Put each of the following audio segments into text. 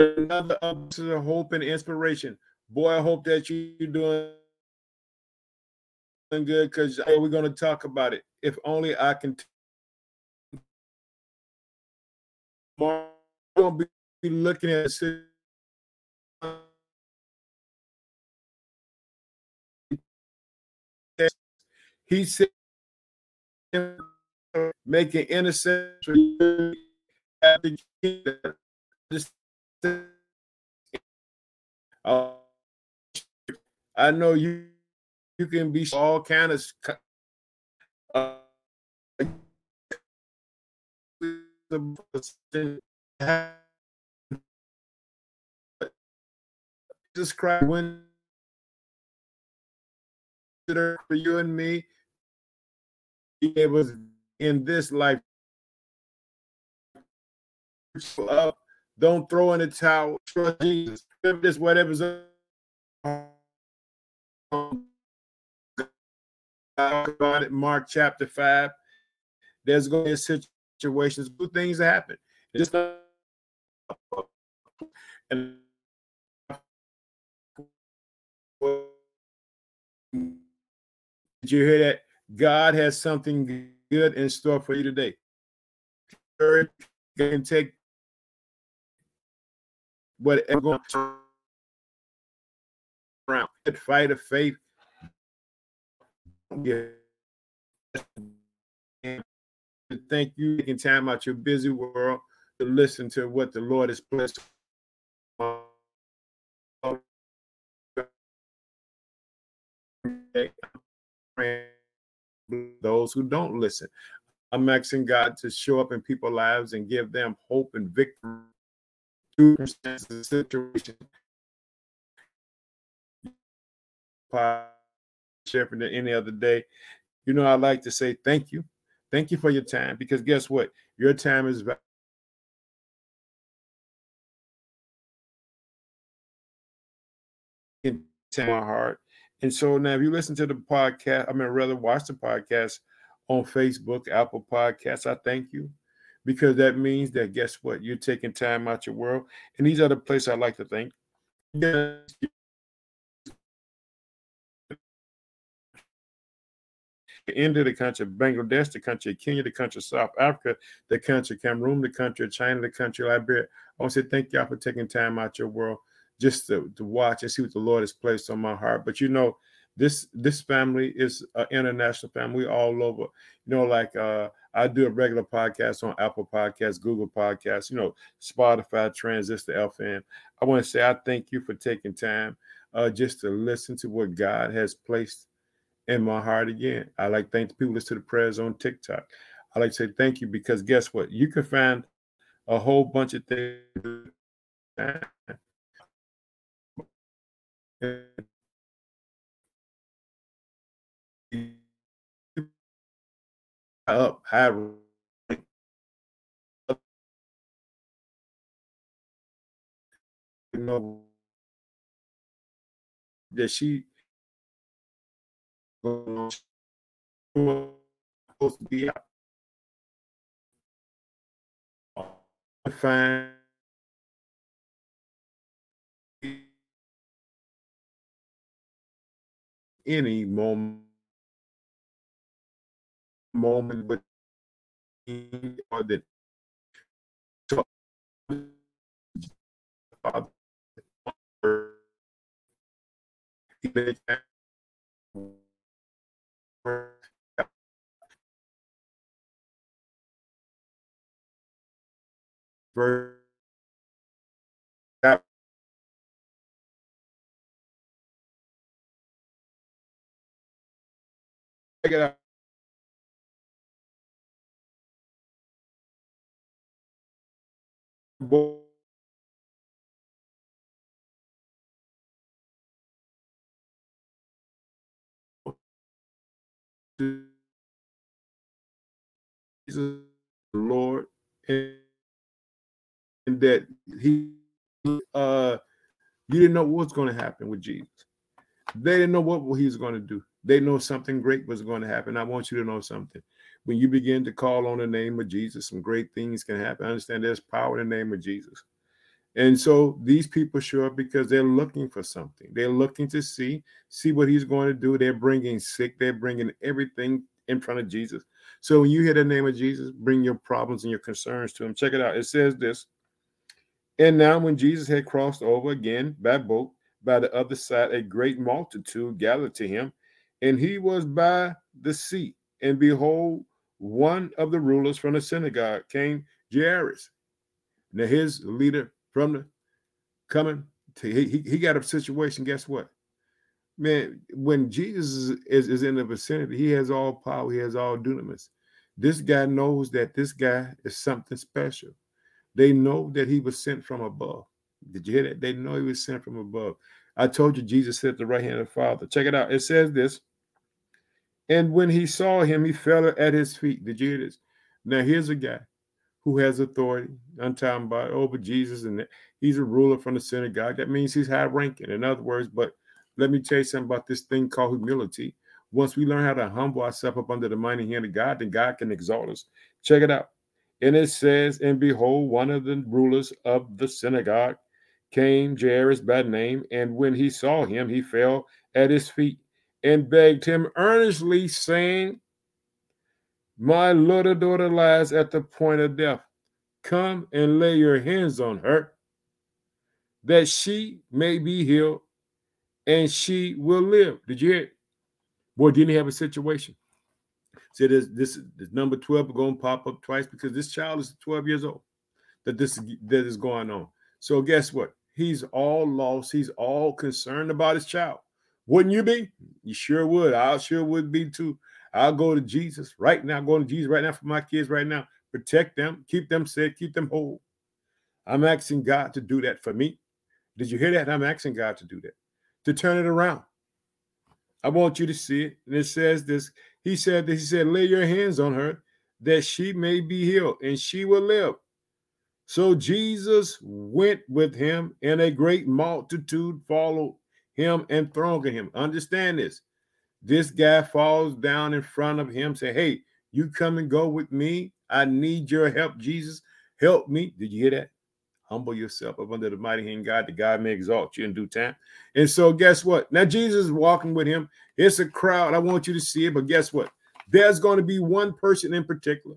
another episode of hope and inspiration. Boy, I hope that you're doing good because we're going to talk about it. If only I can. T- going to be looking at he said making intercession I know you you can be all kind of uh, Christ when for you and me it was in this life. Up don't throw in the towel. Trust jesus. This whatever's about it mark chapter 5 there's going to be situations good things that happen. And did you hear that? God has something good in store for you today. Can take whatever going around. Fight of faith. Yeah. Thank you taking time out your busy world to listen to what the Lord has blessed. those who don't listen. I'm asking God to show up in people's lives and give them hope and victory circumstances, situation. Than any other day. You know, I like to say thank you. Thank you for your time because guess what? Your time is in my heart and so now, if you listen to the podcast, I mean, rather watch the podcast on Facebook, Apple Podcasts, I thank you because that means that guess what? You're taking time out your world. And these are the places I like to thank. India, the country Bangladesh, the country of Kenya, the country South Africa, the country Cameroon, the country of China, the country Liberia. I want to say thank y'all for taking time out your world just to, to watch and see what the Lord has placed on my heart. But you know, this this family is an international family all over. You know, like uh, I do a regular podcast on Apple Podcasts, Google Podcasts, you know, Spotify, Transistor FM. I want to say I thank you for taking time uh, just to listen to what God has placed in my heart again. I like thank the people listen to the prayers on TikTok. I like to say thank you because guess what? You can find a whole bunch of things up high you know that she supposed to be out. Any moment moment but or that Check it out. Jesus, Lord, and that he uh you didn't know what's going to happen with Jesus. They didn't know what he was going to do. They know something great was going to happen. I want you to know something. When you begin to call on the name of Jesus, some great things can happen. I understand there's power in the name of Jesus. And so these people show up because they're looking for something. They're looking to see see what he's going to do. They're bringing sick. They're bringing everything in front of Jesus. So when you hear the name of Jesus, bring your problems and your concerns to him. Check it out. It says this. And now when Jesus had crossed over again by boat by the other side, a great multitude gathered to him, and he was by the sea. And behold, one of the rulers from the synagogue came, Jairus. Now his leader from the coming to he, he, got a situation. Guess what? Man, when Jesus is, is, is in the vicinity, he has all power, he has all dunamis. This guy knows that this guy is something special. They know that he was sent from above. Did you hear that? They know he was sent from above. I told you Jesus said the right hand of the Father. Check it out. It says this. And when he saw him, he fell at his feet. Did you hear this? Now here's a guy who has authority. I'm talking about over Jesus, and he's a ruler from the synagogue. That means he's high ranking. In other words, but let me tell you something about this thing called humility. Once we learn how to humble ourselves up under the mighty hand of God, then God can exalt us. Check it out. And it says, And behold, one of the rulers of the synagogue came, Jairus by name, and when he saw him, he fell at his feet and begged him earnestly, saying, My little daughter lies at the point of death. Come and lay your hands on her, that she may be healed and she will live. Did you hear it? Boy, didn't he have a situation? See, this, this, this number 12 going to pop up twice because this child is 12 years old that this that is going on. So guess what? He's all lost. He's all concerned about his child. Wouldn't you be? You sure would. I sure would be too. I'll go to Jesus right now. Going to Jesus right now for my kids right now. Protect them, keep them safe, keep them whole. I'm asking God to do that for me. Did you hear that? I'm asking God to do that, to turn it around. I want you to see it. And it says this he said that he said, lay your hands on her that she may be healed and she will live. So Jesus went with him, and a great multitude followed him and thronged him. Understand this. This guy falls down in front of him, say, Hey, you come and go with me. I need your help, Jesus. Help me. Did you hear that? Humble yourself up under the mighty hand God, that God may exalt you in due time. And so, guess what? Now, Jesus is walking with him. It's a crowd. I want you to see it, but guess what? There's going to be one person in particular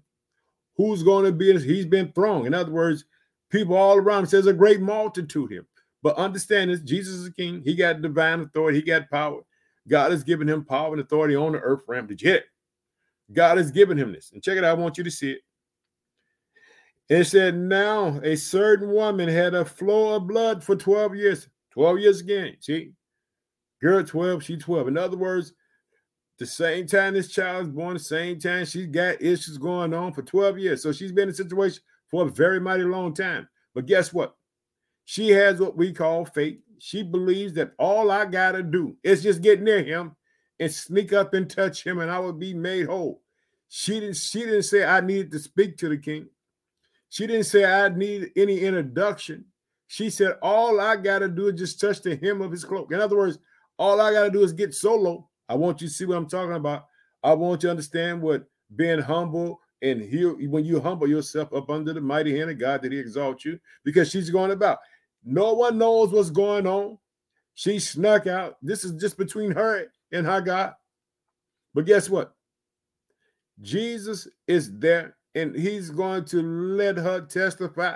who's going to be, he's been thrown. In other words, people all around him says a great multitude him. But understand this Jesus is a king. He got divine authority, he got power. God has given him power and authority on the earth. Did you hear it? God has given him this. And check it out. I want you to see it. It said, Now a certain woman had a flow of blood for 12 years. 12 years again. See, girl 12, she 12. In other words, the same time this child is born, the same time she's got issues going on for 12 years. So she's been in a situation for a very mighty long time. But guess what? She has what we call faith. She believes that all I got to do is just get near him and sneak up and touch him, and I will be made whole. She didn't, she didn't say I needed to speak to the king. She didn't say I need any introduction. She said, All I got to do is just touch the hem of his cloak. In other words, all I got to do is get solo. I want you to see what I'm talking about. I want you to understand what being humble and he, when you humble yourself up under the mighty hand of God that He exalts you, because she's going about. No one knows what's going on. She snuck out. This is just between her and her God. But guess what? Jesus is there and he's going to let her testify.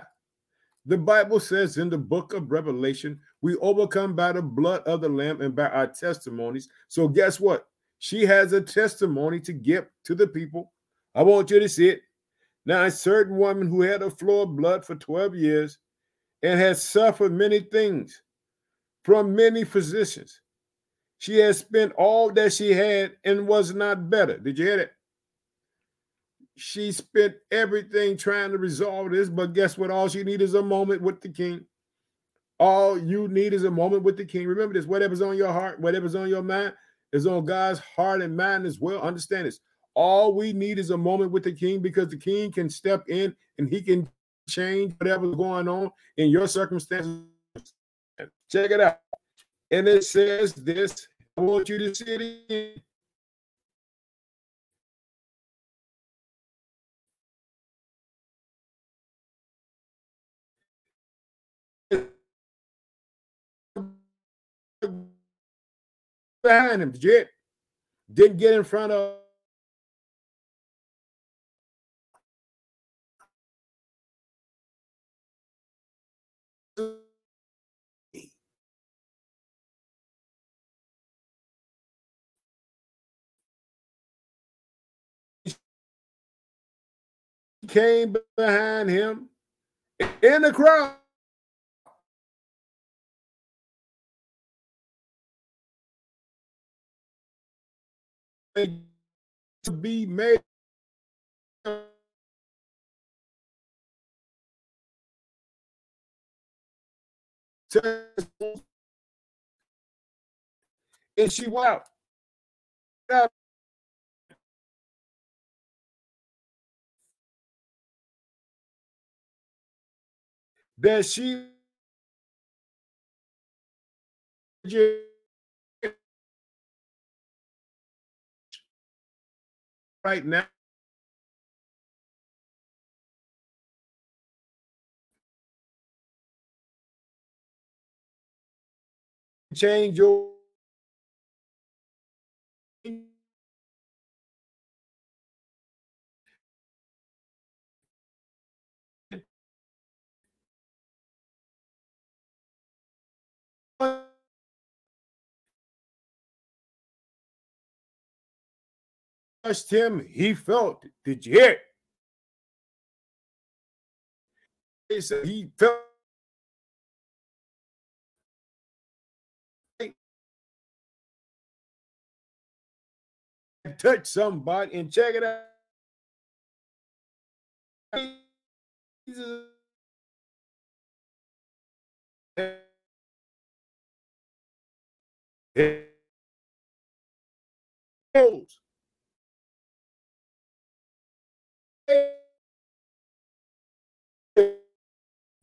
The Bible says in the book of Revelation, we overcome by the blood of the Lamb and by our testimonies. So, guess what? She has a testimony to give to the people. I want you to see it. Now, a certain woman who had a flow of blood for 12 years and has suffered many things from many physicians. She has spent all that she had and was not better. Did you hear that? She spent everything trying to resolve this, but guess what? All she needs is a moment with the king. All you need is a moment with the king. Remember this whatever's on your heart, whatever's on your mind is on God's heart and mind as well. Understand this. All we need is a moment with the king because the king can step in and he can change whatever's going on in your circumstances. Check it out. And it says this I want you to see it. Behind him, Jet didn't get in front of Came behind him in the crowd. to be made and she went out. That she right now. Change your touched him, he felt. Did you hear it? He said he felt touch somebody and check it out.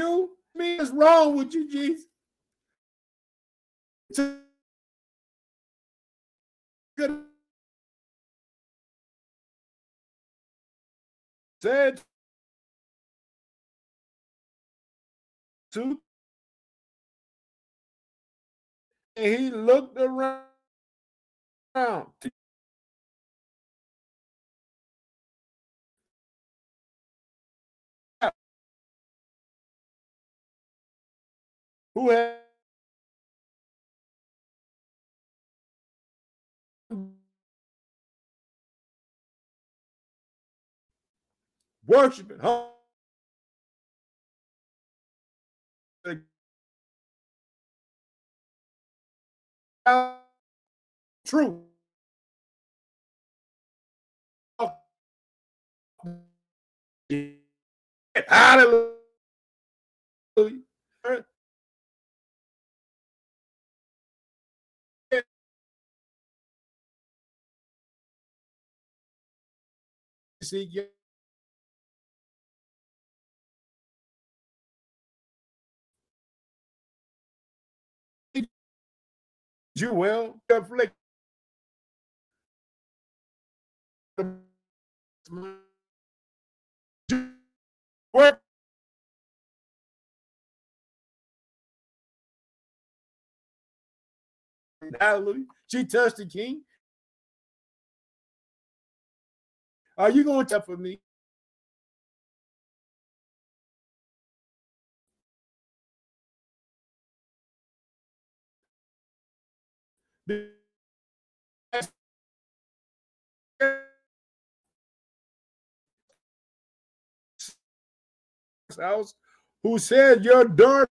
you me what's wrong with you, Jesus? Good. Said to and he looked around. Who had worshiping? Huh? True. Hallelujah. See, you will afflict work Hallelujah. She touched the king. Are you going to for me? House, who said your daughter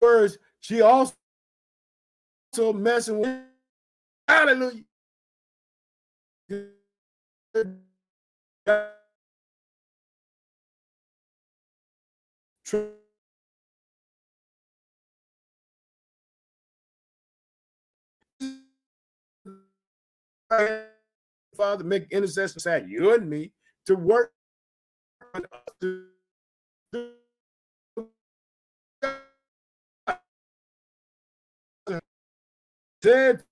words, she also so messing with hallelujah. Father, make intercession side you and me to work said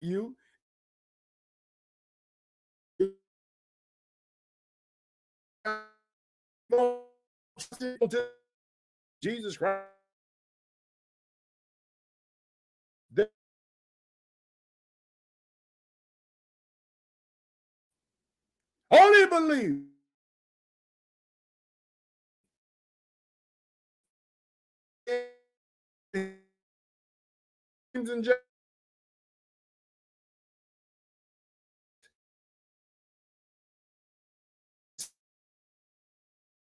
you Jesus Christ. Only believe.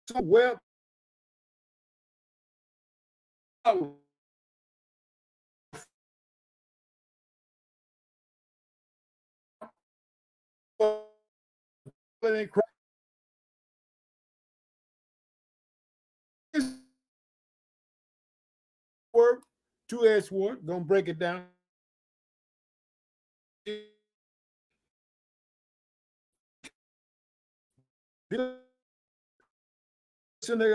So well word, two edged sword, gonna break it down. Listen, they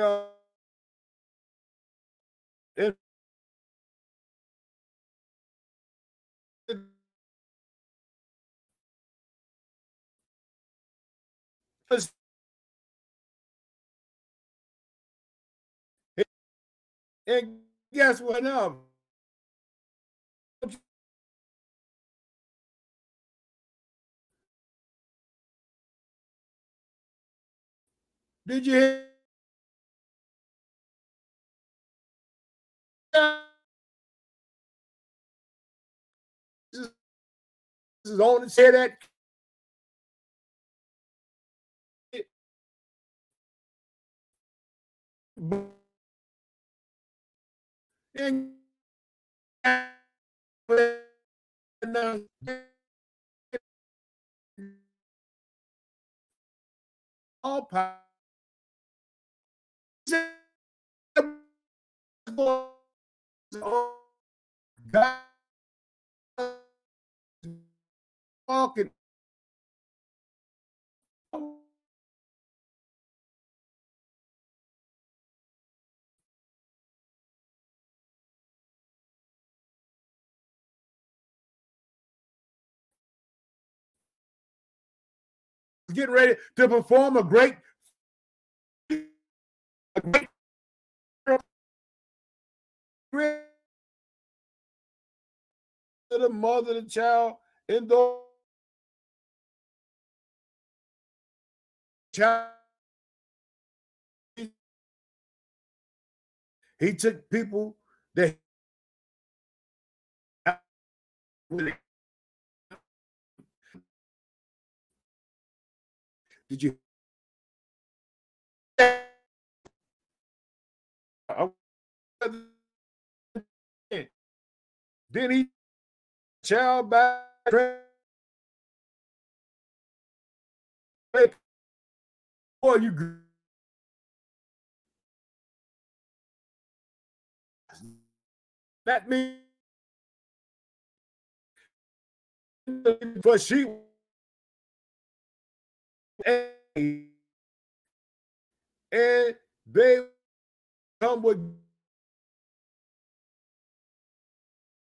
and guess what now? Did you hear? This is on to say that. All power. Getting ready to perform a great, a great, to the mother, the child, and the child. He took people that did you then he child by boy you that means but she and they come with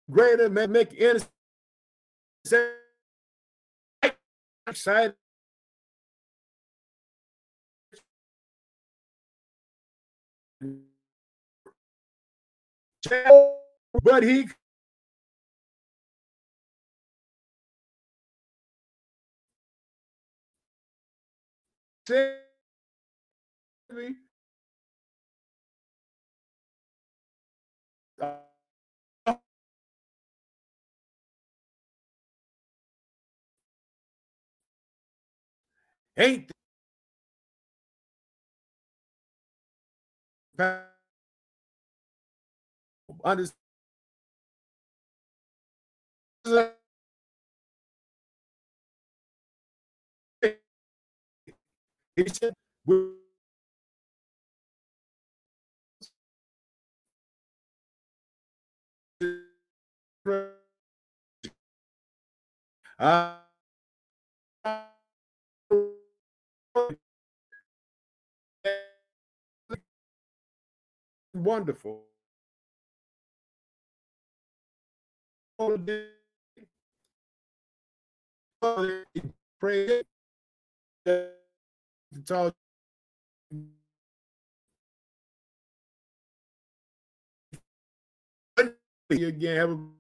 greater men make innocent but he Mississippi. Ain't understand He said, uh, wonderful. Pray talk again. Have a